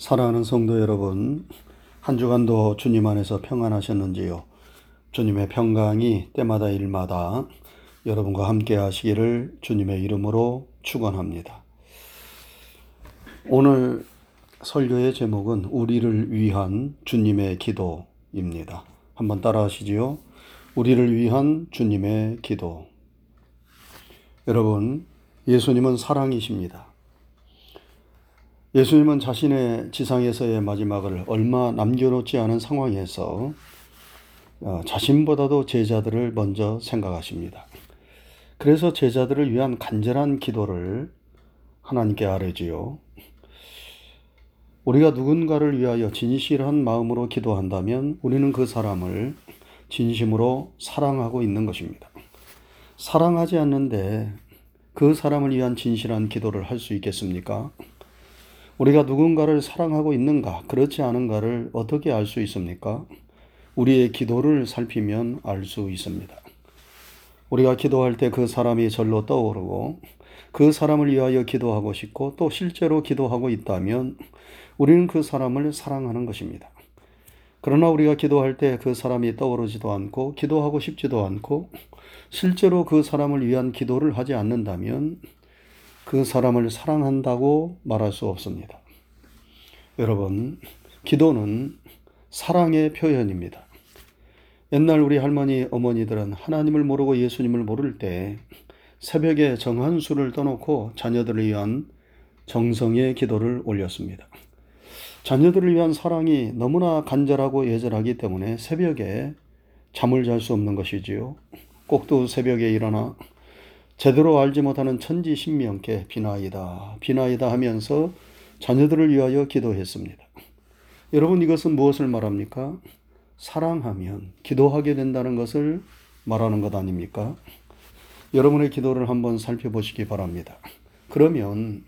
사랑하는 성도 여러분, 한 주간도 주님 안에서 평안하셨는지요? 주님의 평강이 때마다 일마다 여러분과 함께 하시기를 주님의 이름으로 축원합니다. 오늘 설교의 제목은 우리를 위한 주님의 기도입니다. 한번 따라 하시지요. 우리를 위한 주님의 기도. 여러분, 예수님은 사랑이십니다. 예수님은 자신의 지상에서의 마지막을 얼마 남겨놓지 않은 상황에서 어, 자신보다도 제자들을 먼저 생각하십니다. 그래서 제자들을 위한 간절한 기도를 하나님께 아뢰지요. 우리가 누군가를 위하여 진실한 마음으로 기도한다면 우리는 그 사람을 진심으로 사랑하고 있는 것입니다. 사랑하지 않는데 그 사람을 위한 진실한 기도를 할 수 있겠습니까? 우리가 누군가를 사랑하고 있는가, 그렇지 않은가를 어떻게 알 수 있습니까? 우리의 기도를 살피면 알 수 있습니다. 우리가 기도할 때 그 사람이 절로 떠오르고 그 사람을 위하여 기도하고 싶고 또 실제로 기도하고 있다면 우리는 그 사람을 사랑하는 것입니다. 그러나 우리가 기도할 때 그 사람이 떠오르지도 않고 기도하고 싶지도 않고 실제로 그 사람을 위한 기도를 하지 않는다면 그 사람을 사랑한다고 말할 수 없습니다. 여러분, 기도는 사랑의 표현입니다. 옛날 우리 할머니, 어머니들은 하나님을 모르고 예수님을 모를 때 새벽에 정한수를 떠놓고 자녀들을 위한 정성의 기도를 올렸습니다. 자녀들을 위한 사랑이 너무나 간절하고 예절하기 때문에 새벽에 잠을 잘 수 없는 것이지요. 꼭두 새벽에 일어나 제대로 알지 못하는 천지 신명께 비나이다, 비나이다 하면서 자녀들을 위하여 기도했습니다. 여러분 이것은 무엇을 말합니까? 사랑하면 기도하게 된다는 것을 말하는 것 아닙니까? 여러분의 기도를 한번 살펴보시기 바랍니다. 그러면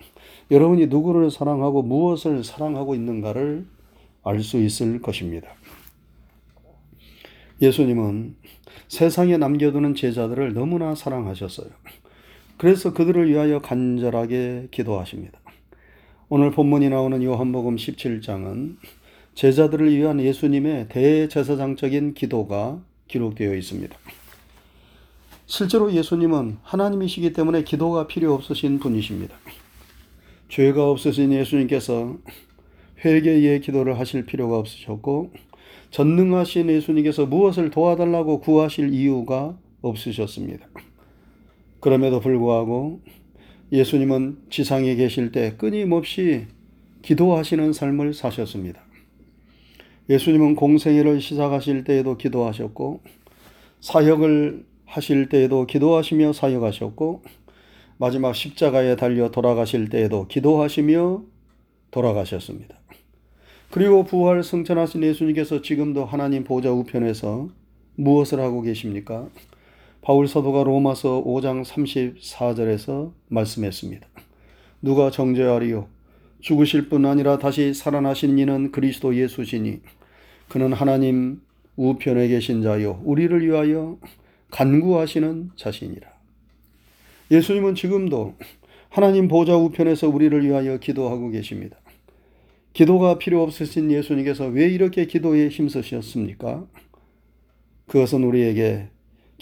여러분이 누구를 사랑하고 무엇을 사랑하고 있는가를 알 수 있을 것입니다. 예수님은 세상에 남겨두는 제자들을 너무나 사랑하셨어요. 그래서 그들을 위하여 간절하게 기도하십니다. 오늘 본문이 나오는 요한복음 17장은 제자들을 위한 예수님의 대제사장적인 기도가 기록되어 있습니다. 실제로 예수님은 하나님이시기 때문에 기도가 필요 없으신 분이십니다. 죄가 없으신 예수님께서 회개의 기도를 하실 필요가 없으셨고 전능하신 예수님께서 무엇을 도와달라고 구하실 이유가 없으셨습니다. 그럼에도 불구하고 예수님은 지상에 계실 때 끊임없이 기도하시는 삶을 사셨습니다. 예수님은 공생애를 시작하실 때에도 기도하셨고, 사역을 하실 때에도 기도하시며 사역하셨고, 마지막 십자가에 달려 돌아가실 때에도 기도하시며 돌아가셨습니다. 그리고 부활 승천하신 예수님께서 지금도 하나님 보좌 우편에서 무엇을 하고 계십니까? 바울 사도가 로마서 5장 34절에서 말씀했습니다. 누가 정죄하리요? 죽으실 뿐 아니라 다시 살아나신 이는 그리스도 예수시니 그는 하나님 우편에 계신 자요 우리를 위하여 간구하시는 자신이라. 예수님은 지금도 하나님 보좌 우편에서 우리를 위하여 기도하고 계십니다. 기도가 필요 없으신 예수님께서 왜 이렇게 기도에 힘쓰셨습니까? 그것은 우리에게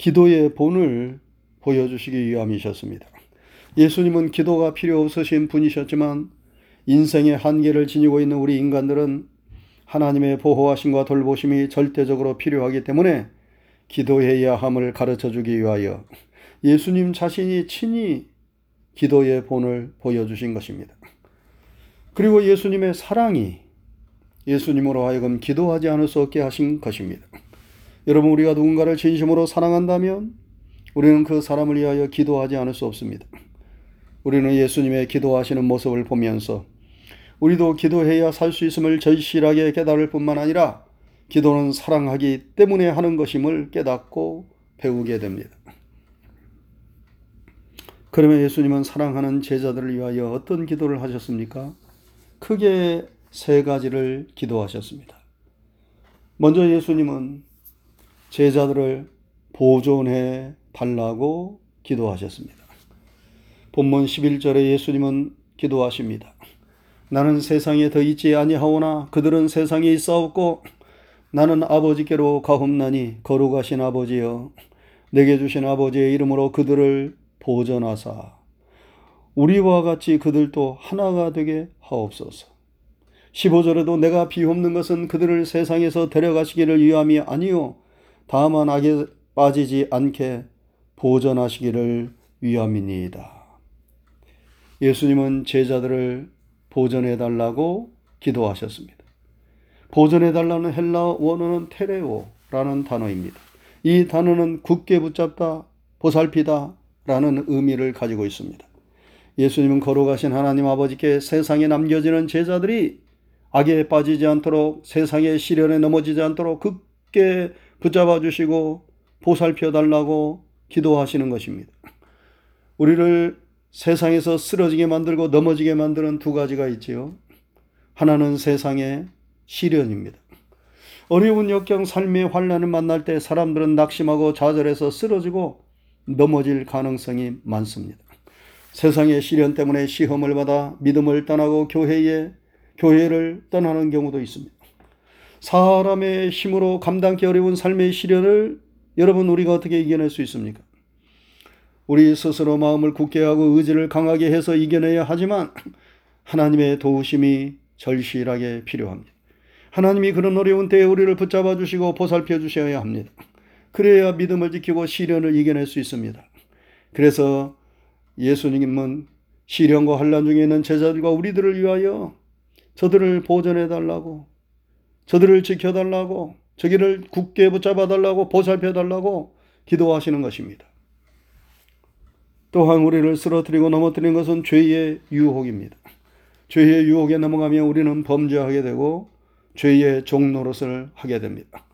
기도의 본을 보여주시기 위함이셨습니다. 예수님은 기도가 필요 없으신 분이셨지만 인생의 한계를 지니고 있는 우리 인간들은 하나님의 보호하심과 돌보심이 절대적으로 필요하기 때문에 기도해야 함을 가르쳐 주기 위하여 예수님 자신이 친히 기도의 본을 보여주신 것입니다. 그리고 예수님의 사랑이 예수님으로 하여금 기도하지 않을 수 없게 하신 것입니다. 여러분, 우리가 누군가를 진심으로 사랑한다면 우리는 그 사람을 위하여 기도하지 않을 수 없습니다. 우리는 예수님의 기도하시는 모습을 보면서 우리도 기도해야 살 수 있음을 절실하게 깨달을 뿐만 아니라 기도는 사랑하기 때문에 하는 것임을 깨닫고 배우게 됩니다. 그러면 예수님은 사랑하는 제자들을 위하여 어떤 기도를 하셨습니까? 크게 세 가지를 기도하셨습니다. 먼저 예수님은 제자들을 보존해 달라고 기도하셨습니다. 본문 11절에 예수님은 기도하십니다. 나는 세상에 더 있지 아니하오나 그들은 세상에 있사옵고 나는 아버지께로 가옵나니 거룩하신 아버지여 내게 주신 아버지의 이름으로 그들을 보전하사 우리와 같이 그들도 하나가 되게 하옵소서. 15절에도 내가 비옵는 것은 그들을 세상에서 데려가시기를 위함이 아니요 다만 악에 빠지지 않게 보전하시기를 위함이니이다. 예수님은 제자들을 보전해 달라고 기도하셨습니다. 보전해 달라는 헬라 원어는 테레오라는 단어입니다. 이 단어는 굳게 붙잡다, 보살피다 라는 의미를 가지고 있습니다. 예수님은 거룩하신 하나님 아버지께 세상에 남겨지는 제자들이 악에 빠지지 않도록 세상의 시련에 넘어지지 않도록 굳게 붙잡아 주시고 보살펴 달라고 기도하시는 것입니다. 우리를 세상에서 쓰러지게 만들고 넘어지게 만드는 두 가지가 있지요. 하나는 세상의 시련입니다. 어려운 역경 삶의 환란을 만날 때 사람들은 낙심하고 좌절해서 쓰러지고 넘어질 가능성이 많습니다. 세상의 시련 때문에 시험을 받아 믿음을 떠나고 교회에 교회를 떠나는 경우도 있습니다. 사람의 힘으로 감당기 어려운 삶의 시련을 여러분 우리가 어떻게 이겨낼 수 있습니까? 우리 스스로 마음을 굳게 하고 의지를 강하게 해서 이겨내야 하지만 하나님의 도우심이 절실하게 필요합니다. 하나님이 그런 어려운 때에 우리를 붙잡아 주시고 보살펴 주셔야 합니다. 그래야 믿음을 지키고 시련을 이겨낼 수 있습니다. 그래서 예수님은 시련과 환란 중에 있는 제자들과 우리들을 위하여 저들을 보존해 달라고 저들을 지켜 달라고 저기를 굳게 붙잡아 달라고 보살펴 달라고 기도하시는 것입니다. 또한 우리를 쓰러뜨리고 넘어뜨린 것은 죄의 유혹입니다. 죄의 유혹에 넘어가면 우리는 범죄하게 되고 죄의 종노릇을 하게 됩니다.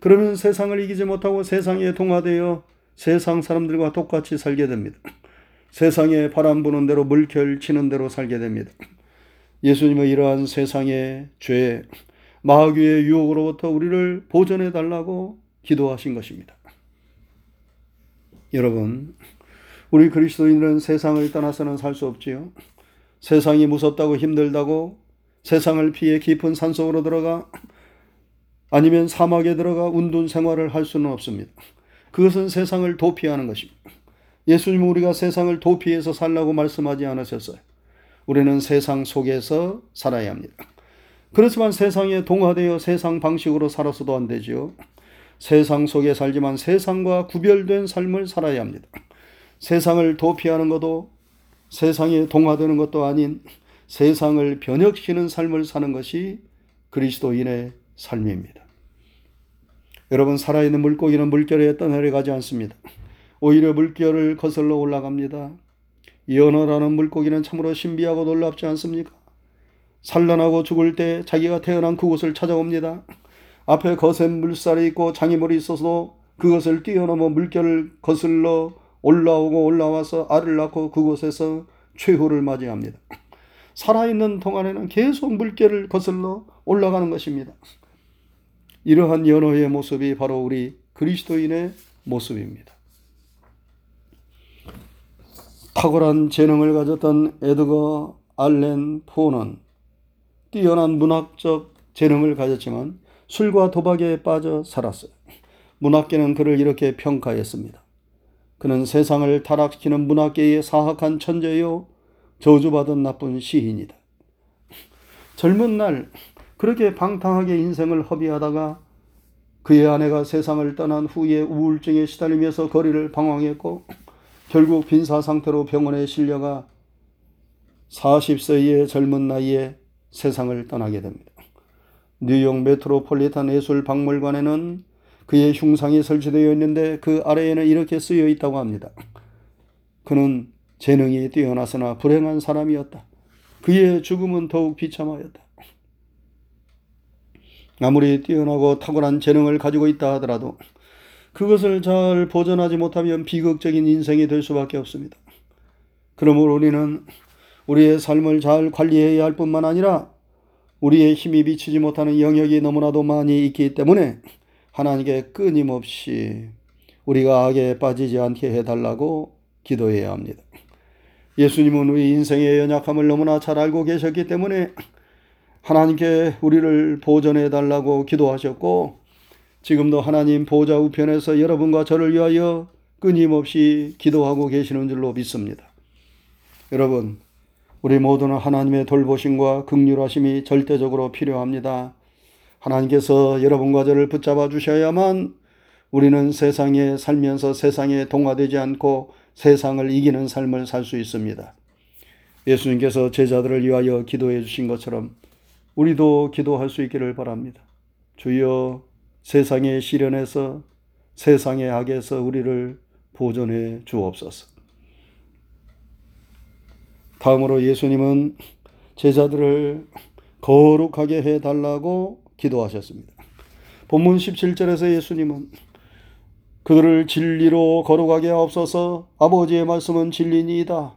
그러면 세상을 이기지 못하고 세상에 동화되어 세상 사람들과 똑같이 살게 됩니다. 세상에 바람 부는 대로 물결 치는 대로 살게 됩니다. 예수님은 이러한 세상의 죄, 마귀의 유혹으로부터 우리를 보존해 달라고 기도하신 것입니다. 여러분, 우리 그리스도인은 세상을 떠나서는 살 수 없지요. 세상이 무섭다고 힘들다고 세상을 피해 깊은 산속으로 들어가 아니면 사막에 들어가 운둔 생활을 할 수는 없습니다. 그것은 세상을 도피하는 것입니다. 예수님은 우리가 세상을 도피해서 살라고 말씀하지 않으셨어요. 우리는 세상 속에서 살아야 합니다. 그렇지만 세상에 동화되어 세상 방식으로 살아서도 안 되지요. 세상 속에 살지만 세상과 구별된 삶을 살아야 합니다. 세상을 도피하는 것도 세상에 동화되는 것도 아닌 세상을 변혁시키는 삶을 사는 것이 그리스도인의 삶입니다. 여러분 살아있는 물고기는 물결에 떠내려가지 않습니다. 오히려 물결을 거슬러 올라갑니다. 연어라는 물고기는 참으로 신비하고 놀랍지 않습니까? 산란하고 죽을 때 자기가 태어난 그곳을 찾아옵니다. 앞에 거센 물살이 있고 장애물이 있어서도 그것을 뛰어넘어 물결을 거슬러 올라오고 올라와서 알을 낳고 그곳에서 최후를 맞이합니다. 살아있는 동안에는 계속 물결을 거슬러 올라가는 것입니다. 이러한 연호의 모습이 바로 우리 그리스도인의 모습입니다. 탁월한 재능을 가졌던 에드거 알렌 포는 뛰어난 문학적 재능을 가졌지만 술과 도박에 빠져 살았어요. 문학계는 그를 이렇게 평가했습니다. 그는 세상을 타락시키는 문학계의 사악한 천재요, 저주받은 나쁜 시인이다. 젊은 날 그렇게 방탕하게 인생을 허비하다가 그의 아내가 세상을 떠난 후에 우울증에 시달리면서 거리를 방황했고 결국 빈사 상태로 병원에 실려가 40세의 젊은 나이에 세상을 떠나게 됩니다. 뉴욕 메트로폴리탄 예술 박물관에는 그의 흉상이 설치되어 있는데 그 아래에는 이렇게 쓰여 있다고 합니다. 그는 재능이 뛰어나서나 불행한 사람이었다. 그의 죽음은 더욱 비참하였다. 아무리 뛰어나고 탁월한 재능을 가지고 있다 하더라도 그것을 잘 보존하지 못하면 비극적인 인생이 될 수밖에 없습니다. 그러므로 우리는 우리의 삶을 잘 관리해야 할 뿐만 아니라 우리의 힘이 미치지 못하는 영역이 너무나도 많이 있기 때문에 하나님께 끊임없이 우리가 악에 빠지지 않게 해달라고 기도해야 합니다. 예수님은 우리 인생의 연약함을 너무나 잘 알고 계셨기 때문에 하나님께 우리를 보존해 달라고 기도하셨고 지금도 하나님 보좌 우편에서 여러분과 저를 위하여 끊임없이 기도하고 계시는 줄로 믿습니다. 여러분, 우리 모두는 하나님의 돌보심과 극률하심이 절대적으로 필요합니다. 하나님께서 여러분과 저를 붙잡아 주셔야만 우리는 세상에 살면서 세상에 동화되지 않고 세상을 이기는 삶을 살 수 있습니다. 예수님께서 제자들을 위하여 기도해 주신 것처럼 우리도 기도할 수 있기를 바랍니다. 주여 세상의 시련에서 세상의 악에서 우리를 보존해 주옵소서. 다음으로 예수님은 제자들을 거룩하게 해 달라고 기도하셨습니다. 본문 17절에서 예수님은 그들을 진리로 거룩하게 하옵소서 아버지의 말씀은 진리니이다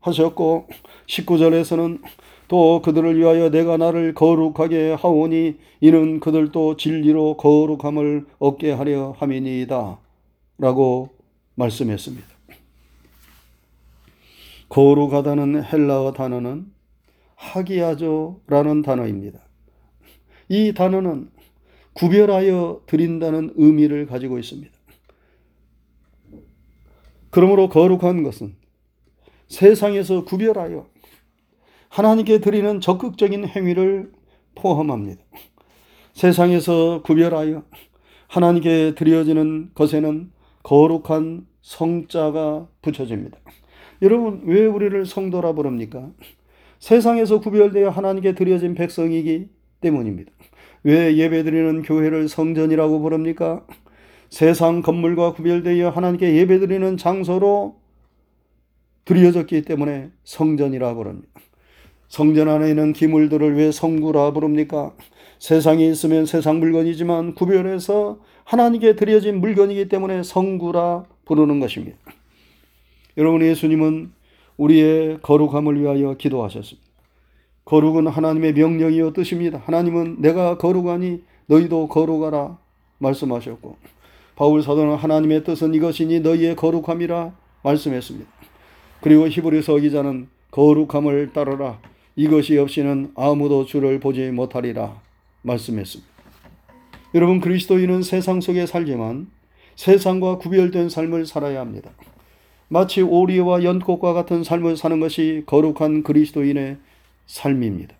하셨고 19절에서는 또 그들을 위하여 내가 나를 거룩하게 하오니 이는 그들도 진리로 거룩함을 얻게 하려 함이니이다 라고 말씀했습니다. 거룩하다는 헬라어 단어는 하기야조라는 단어입니다. 이 단어는 구별하여 드린다는 의미를 가지고 있습니다. 그러므로 거룩한 것은 세상에서 구별하여 하나님께 드리는 적극적인 행위를 포함합니다. 세상에서 구별하여 하나님께 드려지는 것에는 거룩한 성자가 붙여집니다. 여러분, 왜 우리를 성도라 부릅니까? 세상에서 구별되어 하나님께 드려진 백성이기 때문입니다. 왜 예배드리는 교회를 성전이라고 부릅니까? 세상 건물과 구별되어 하나님께 예배드리는 장소로 드려졌기 때문에 성전이라 부릅니다. 성전 안에 있는 기물들을 왜 성구라 부릅니까? 세상에 있으면 세상 물건이지만 구별해서 하나님께 드려진 물건이기 때문에 성구라 부르는 것입니다. 여러분 예수님은 우리의 거룩함을 위하여 기도하셨습니다. 거룩은 하나님의 명령이요 뜻입니다. 하나님은 내가 거룩하니 너희도 거룩하라 말씀하셨고 바울 사도는 하나님의 뜻은 이것이니 너희의 거룩함이라 말씀했습니다. 그리고 히브리서 기자는 거룩함을 따르라 이것이 없이는 아무도 주를 보지 못하리라 말씀했습니다. 여러분 그리스도인은 세상 속에 살지만 세상과 구별된 삶을 살아야 합니다. 마치 오리와 연꽃과 같은 삶을 사는 것이 거룩한 그리스도인의 삶입니다.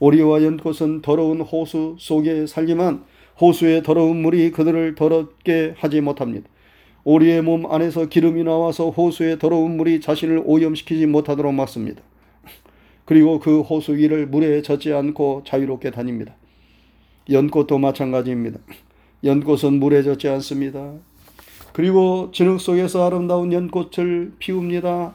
오리와 연꽃은 더러운 호수 속에 살지만 호수의 더러운 물이 그들을 더럽게 하지 못합니다. 오리의 몸 안에서 기름이 나와서 호수의 더러운 물이 자신을 오염시키지 못하도록 막습니다. 그리고 그 호수 위를 물에 젖지 않고 자유롭게 다닙니다. 연꽃도 마찬가지입니다. 연꽃은 물에 젖지 않습니다. 그리고 진흙 속에서 아름다운 연꽃을 피웁니다.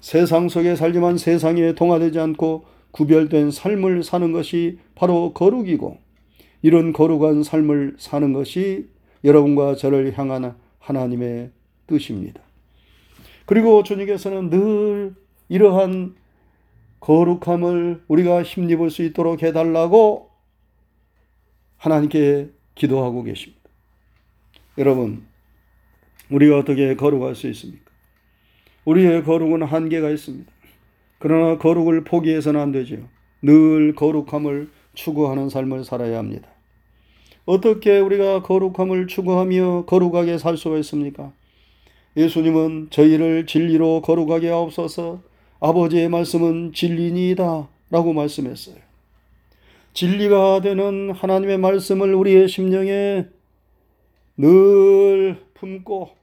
세상 속에 살지만 세상에 동화되지 않고 구별된 삶을 사는 것이 바로 거룩이고 이런 거룩한 삶을 사는 것이 여러분과 저를 향한 하나님의 뜻입니다. 그리고 주님께서는 늘 이러한 거룩함을 우리가 힘입을 수 있도록 해달라고 하나님께 기도하고 계십니다. 여러분, 우리가 어떻게 거룩할 수 있습니까? 우리의 거룩은 한계가 있습니다. 그러나 거룩을 포기해서는 안 되지요. 늘 거룩함을 추구하는 삶을 살아야 합니다. 어떻게 우리가 거룩함을 추구하며 거룩하게 살 수가 있습니까? 예수님은 저희를 진리로 거룩하게 하옵소서 아버지의 말씀은 진리니이다 라고 말씀했어요. 진리가 되는 하나님의 말씀을 우리의 심령에 늘 품고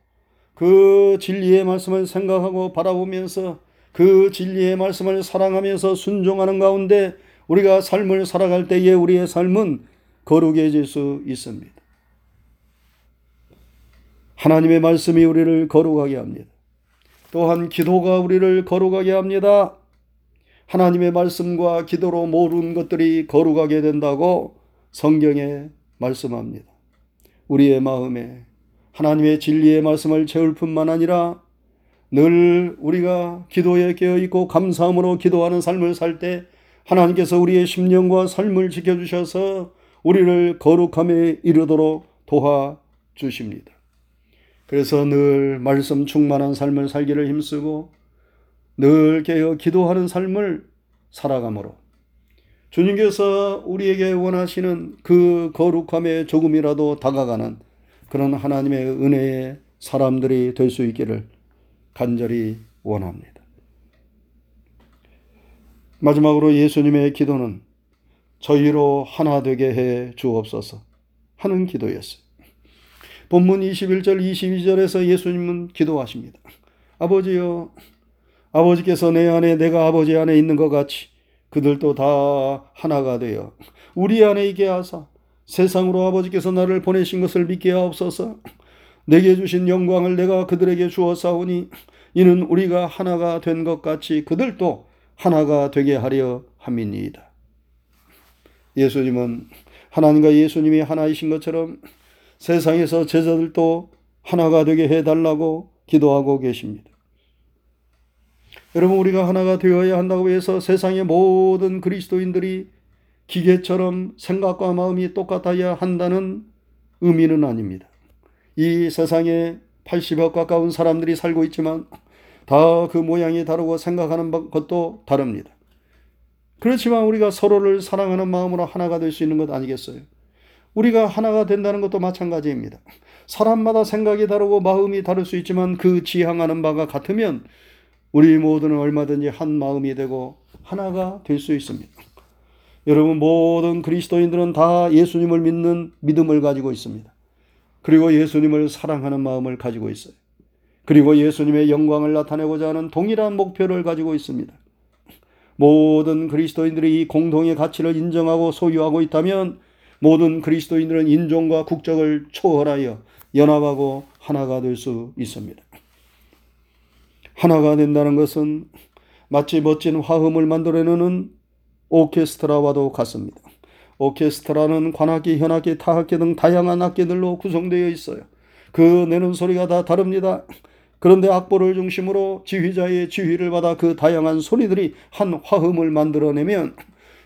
그 진리의 말씀을 생각하고 바라보면서 그 진리의 말씀을 사랑하면서 순종하는 가운데 우리가 삶을 살아갈 때에 우리의 삶은 거룩해질 수 있습니다. 하나님의 말씀이 우리를 거룩하게 합니다. 또한 기도가 우리를 거룩하게 합니다. 하나님의 말씀과 기도로 모르는 것들이 거룩하게 된다고 성경에 말씀합니다. 우리의 마음에 하나님의 진리의 말씀을 채울 뿐만 아니라 늘 우리가 기도에 깨어 있고 감사함으로 기도하는 삶을 살 때 하나님께서 우리의 심령과 삶을 지켜주셔서 우리를 거룩함에 이르도록 도와주십니다. 그래서 늘 말씀 충만한 삶을 살기를 힘쓰고 늘 깨어 기도하는 삶을 살아가므로 주님께서 우리에게 원하시는 그 거룩함에 조금이라도 다가가는 그런 하나님의 은혜의 사람들이 될 수 있기를 간절히 원합니다. 마지막으로 예수님의 기도는 저희로 하나 되게 해 주옵소서 하는 기도였어요. 본문 21절 22절에서 예수님은 기도하십니다. 아버지여 아버지께서 내 안에 내가 아버지 안에 있는 것 같이 그들도 다 하나가 되어 우리 안에 있게 하사 세상으로 아버지께서 나를 보내신 것을 믿게 하옵소서 내게 주신 영광을 내가 그들에게 주었사오니 이는 우리가 하나가 된 것 같이 그들도 하나가 되게 하려 함이니이다. 예수님은 하나님과 예수님이 하나이신 것처럼 세상에서 제자들도 하나가 되게 해달라고 기도하고 계십니다. 여러분, 우리가 하나가 되어야 한다고 해서 세상의 모든 그리스도인들이 기계처럼 생각과 마음이 똑같아야 한다는 의미는 아닙니다. 이 세상에 80억 가까운 사람들이 살고 있지만 다 그 모양이 다르고 생각하는 것도 다릅니다. 그렇지만 우리가 서로를 사랑하는 마음으로 하나가 될 수 있는 것 아니겠어요? 우리가 하나가 된다는 것도 마찬가지입니다. 사람마다 생각이 다르고 마음이 다를 수 있지만 그 지향하는 바가 같으면 우리 모두는 얼마든지 한 마음이 되고 하나가 될 수 있습니다. 여러분 모든 그리스도인들은 다 예수님을 믿는 믿음을 가지고 있습니다. 그리고 예수님을 사랑하는 마음을 가지고 있어요. 그리고 예수님의 영광을 나타내고자 하는 동일한 목표를 가지고 있습니다. 모든 그리스도인들이 이 공동의 가치를 인정하고 소유하고 있다면 모든 그리스도인들은 인종과 국적을 초월하여 연합하고 하나가 될 수 있습니다. 하나가 된다는 것은 마치 멋진 화음을 만들어내는 오케스트라와도 같습니다. 오케스트라는 관악기, 현악기, 타악기 등 다양한 악기들로 구성되어 있어요. 그 내는 소리가 다 다릅니다. 그런데 악보를 중심으로 지휘자의 지휘를 받아 그 다양한 소리들이 한 화음을 만들어내면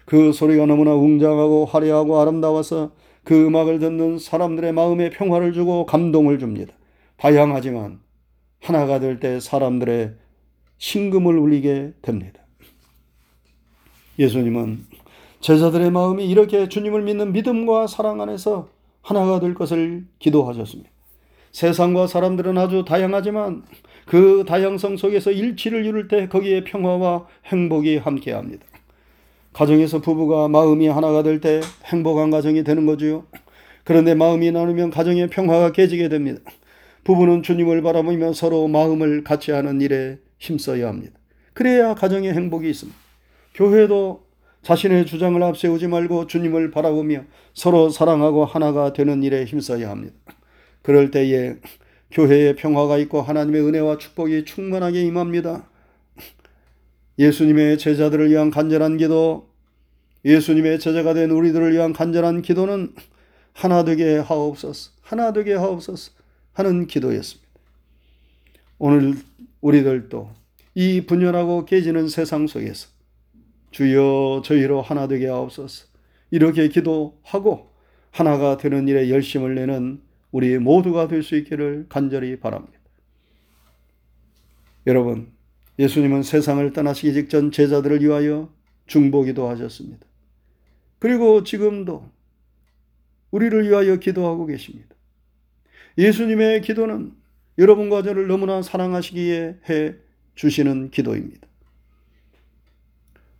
그 소리가 너무나 웅장하고 화려하고 아름다워서 그 음악을 듣는 사람들의 마음에 평화를 주고 감동을 줍니다. 다양하지만 하나가 될 때 사람들의 심금을 울리게 됩니다. 예수님은 제자들의 마음이 이렇게 주님을 믿는 믿음과 사랑 안에서 하나가 될 것을 기도하셨습니다. 세상과 사람들은 아주 다양하지만 그 다양성 속에서 일치를 이룰 때 거기에 평화와 행복이 함께합니다. 가정에서 부부가 마음이 하나가 될 때 행복한 가정이 되는 거지요. 그런데 마음이 나누면 가정의 평화가 깨지게 됩니다. 부부는 주님을 바라보며 서로 마음을 같이 하는 일에 힘써야 합니다. 그래야 가정의 행복이 있습니다. 교회도 자신의 주장을 앞세우지 말고 주님을 바라보며 서로 사랑하고 하나가 되는 일에 힘써야 합니다. 그럴 때에 교회에 평화가 있고 하나님의 은혜와 축복이 충만하게 임합니다. 예수님의 제자들을 위한 간절한 기도, 예수님의 제자가 된 우리들을 위한 간절한 기도는 하나 되게 하옵소서, 하나 되게 하옵소서 하는 기도였습니다. 오늘 우리들도 이 분열하고 깨지는 세상 속에서 주여 저희로 하나 되게 하옵소서 이렇게 기도하고 하나가 되는 일에 열심을 내는 우리 모두가 될 수 있기를 간절히 바랍니다. 여러분, 예수님은 세상을 떠나시기 직전 제자들을 위하여 중보기도 하셨습니다. 그리고 지금도 우리를 위하여 기도하고 계십니다. 예수님의 기도는 여러분과 저를 너무나 사랑하시기에 해 주시는 기도입니다.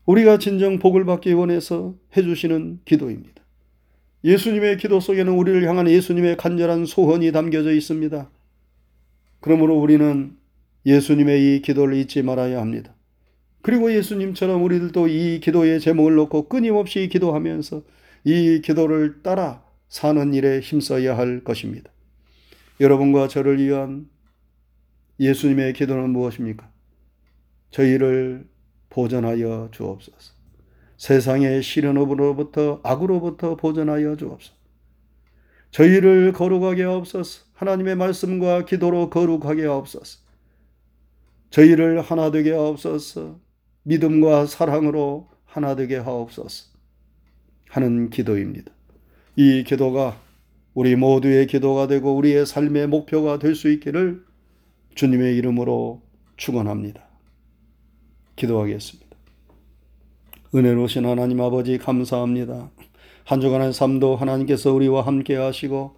우리가 진정 복을 받기 원해서 해주시는 기도입니다. 예수님의 기도 속에는 우리를 향한 예수님의 간절한 소원이 담겨져 있습니다. 그러므로 우리는 예수님의 이 기도를 잊지 말아야 합니다. 그리고 예수님처럼 우리들도 이 기도의 제목을 놓고 끊임없이 기도하면서 이 기도를 따라 사는 일에 힘써야 할 것입니다. 여러분과 저를 위한 예수님의 기도는 무엇입니까? 저희를 보전하여 주옵소서. 세상의 시련으로부터 악으로부터 보전하여 주옵소서. 저희를 거룩하게 하옵소서. 하나님의 말씀과 기도로 거룩하게 하옵소서. 저희를 하나 되게 하옵소서. 믿음과 사랑으로 하나 되게 하옵소서. 하는 기도입니다. 이 기도가 우리 모두의 기도가 되고 우리의 삶의 목표가 될 수 있기를 주님의 이름으로 축원합니다. 기도하겠습니다. 은혜로우신 하나님 아버지 감사합니다. 한 주간의 삶도 하나님께서 우리와 함께 하시고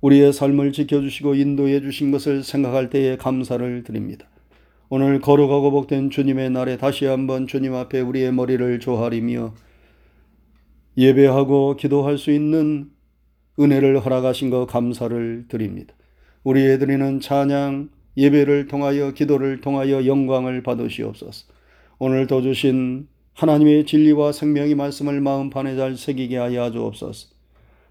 우리의 삶을 지켜주시고 인도해 주신 것을 생각할 때에 감사를 드립니다. 오늘 거룩하고 복된 주님의 날에 다시 한번 주님 앞에 우리의 머리를 조아리며 예배하고 기도할 수 있는 은혜를 허락하신 것 감사를 드립니다. 우리의 드리는 찬양, 예배를 통하여 기도를 통하여 영광을 받으시옵소서. 오늘도 주신 하나님의 진리와 생명의 말씀을 마음판에 잘 새기게 하여 주옵소서.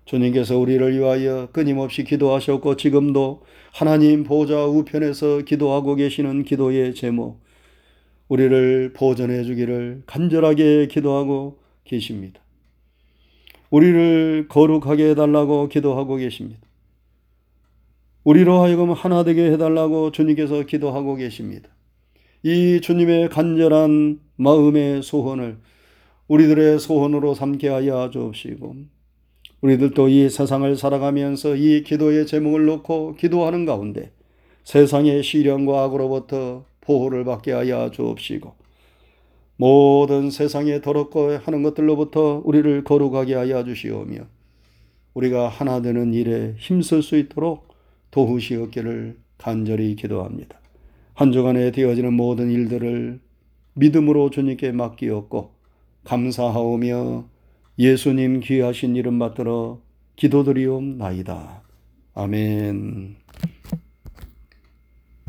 주님께서 우리를 위하여 끊임없이 기도하셨고 지금도 하나님 보좌 우편에서 기도하고 계시는 기도의 제목 우리를 보전해 주기를 간절하게 기도하고 계십니다. 우리를 거룩하게 해달라고 기도하고 계십니다. 우리로 하여금 하나 되게 해달라고 주님께서 기도하고 계십니다. 이 주님의 간절한 마음의 소원을 우리들의 소원으로 삼게 하여 주옵시고 우리들도 이 세상을 살아가면서 이 기도의 제목을 놓고 기도하는 가운데 세상의 시련과 악으로부터 보호를 받게 하여 주옵시고 모든 세상에 더럽고 하는 것들로부터 우리를 거룩하게 하여 주시오며 우리가 하나 되는 일에 힘쓸 수 있도록 도우시옵기를 간절히 기도합니다. 한 주간에 되어지는 모든 일들을 믿음으로 주님께 맡기었고 감사하오며 예수님 귀하신 이름 받들어 기도드리옵나이다. 아멘.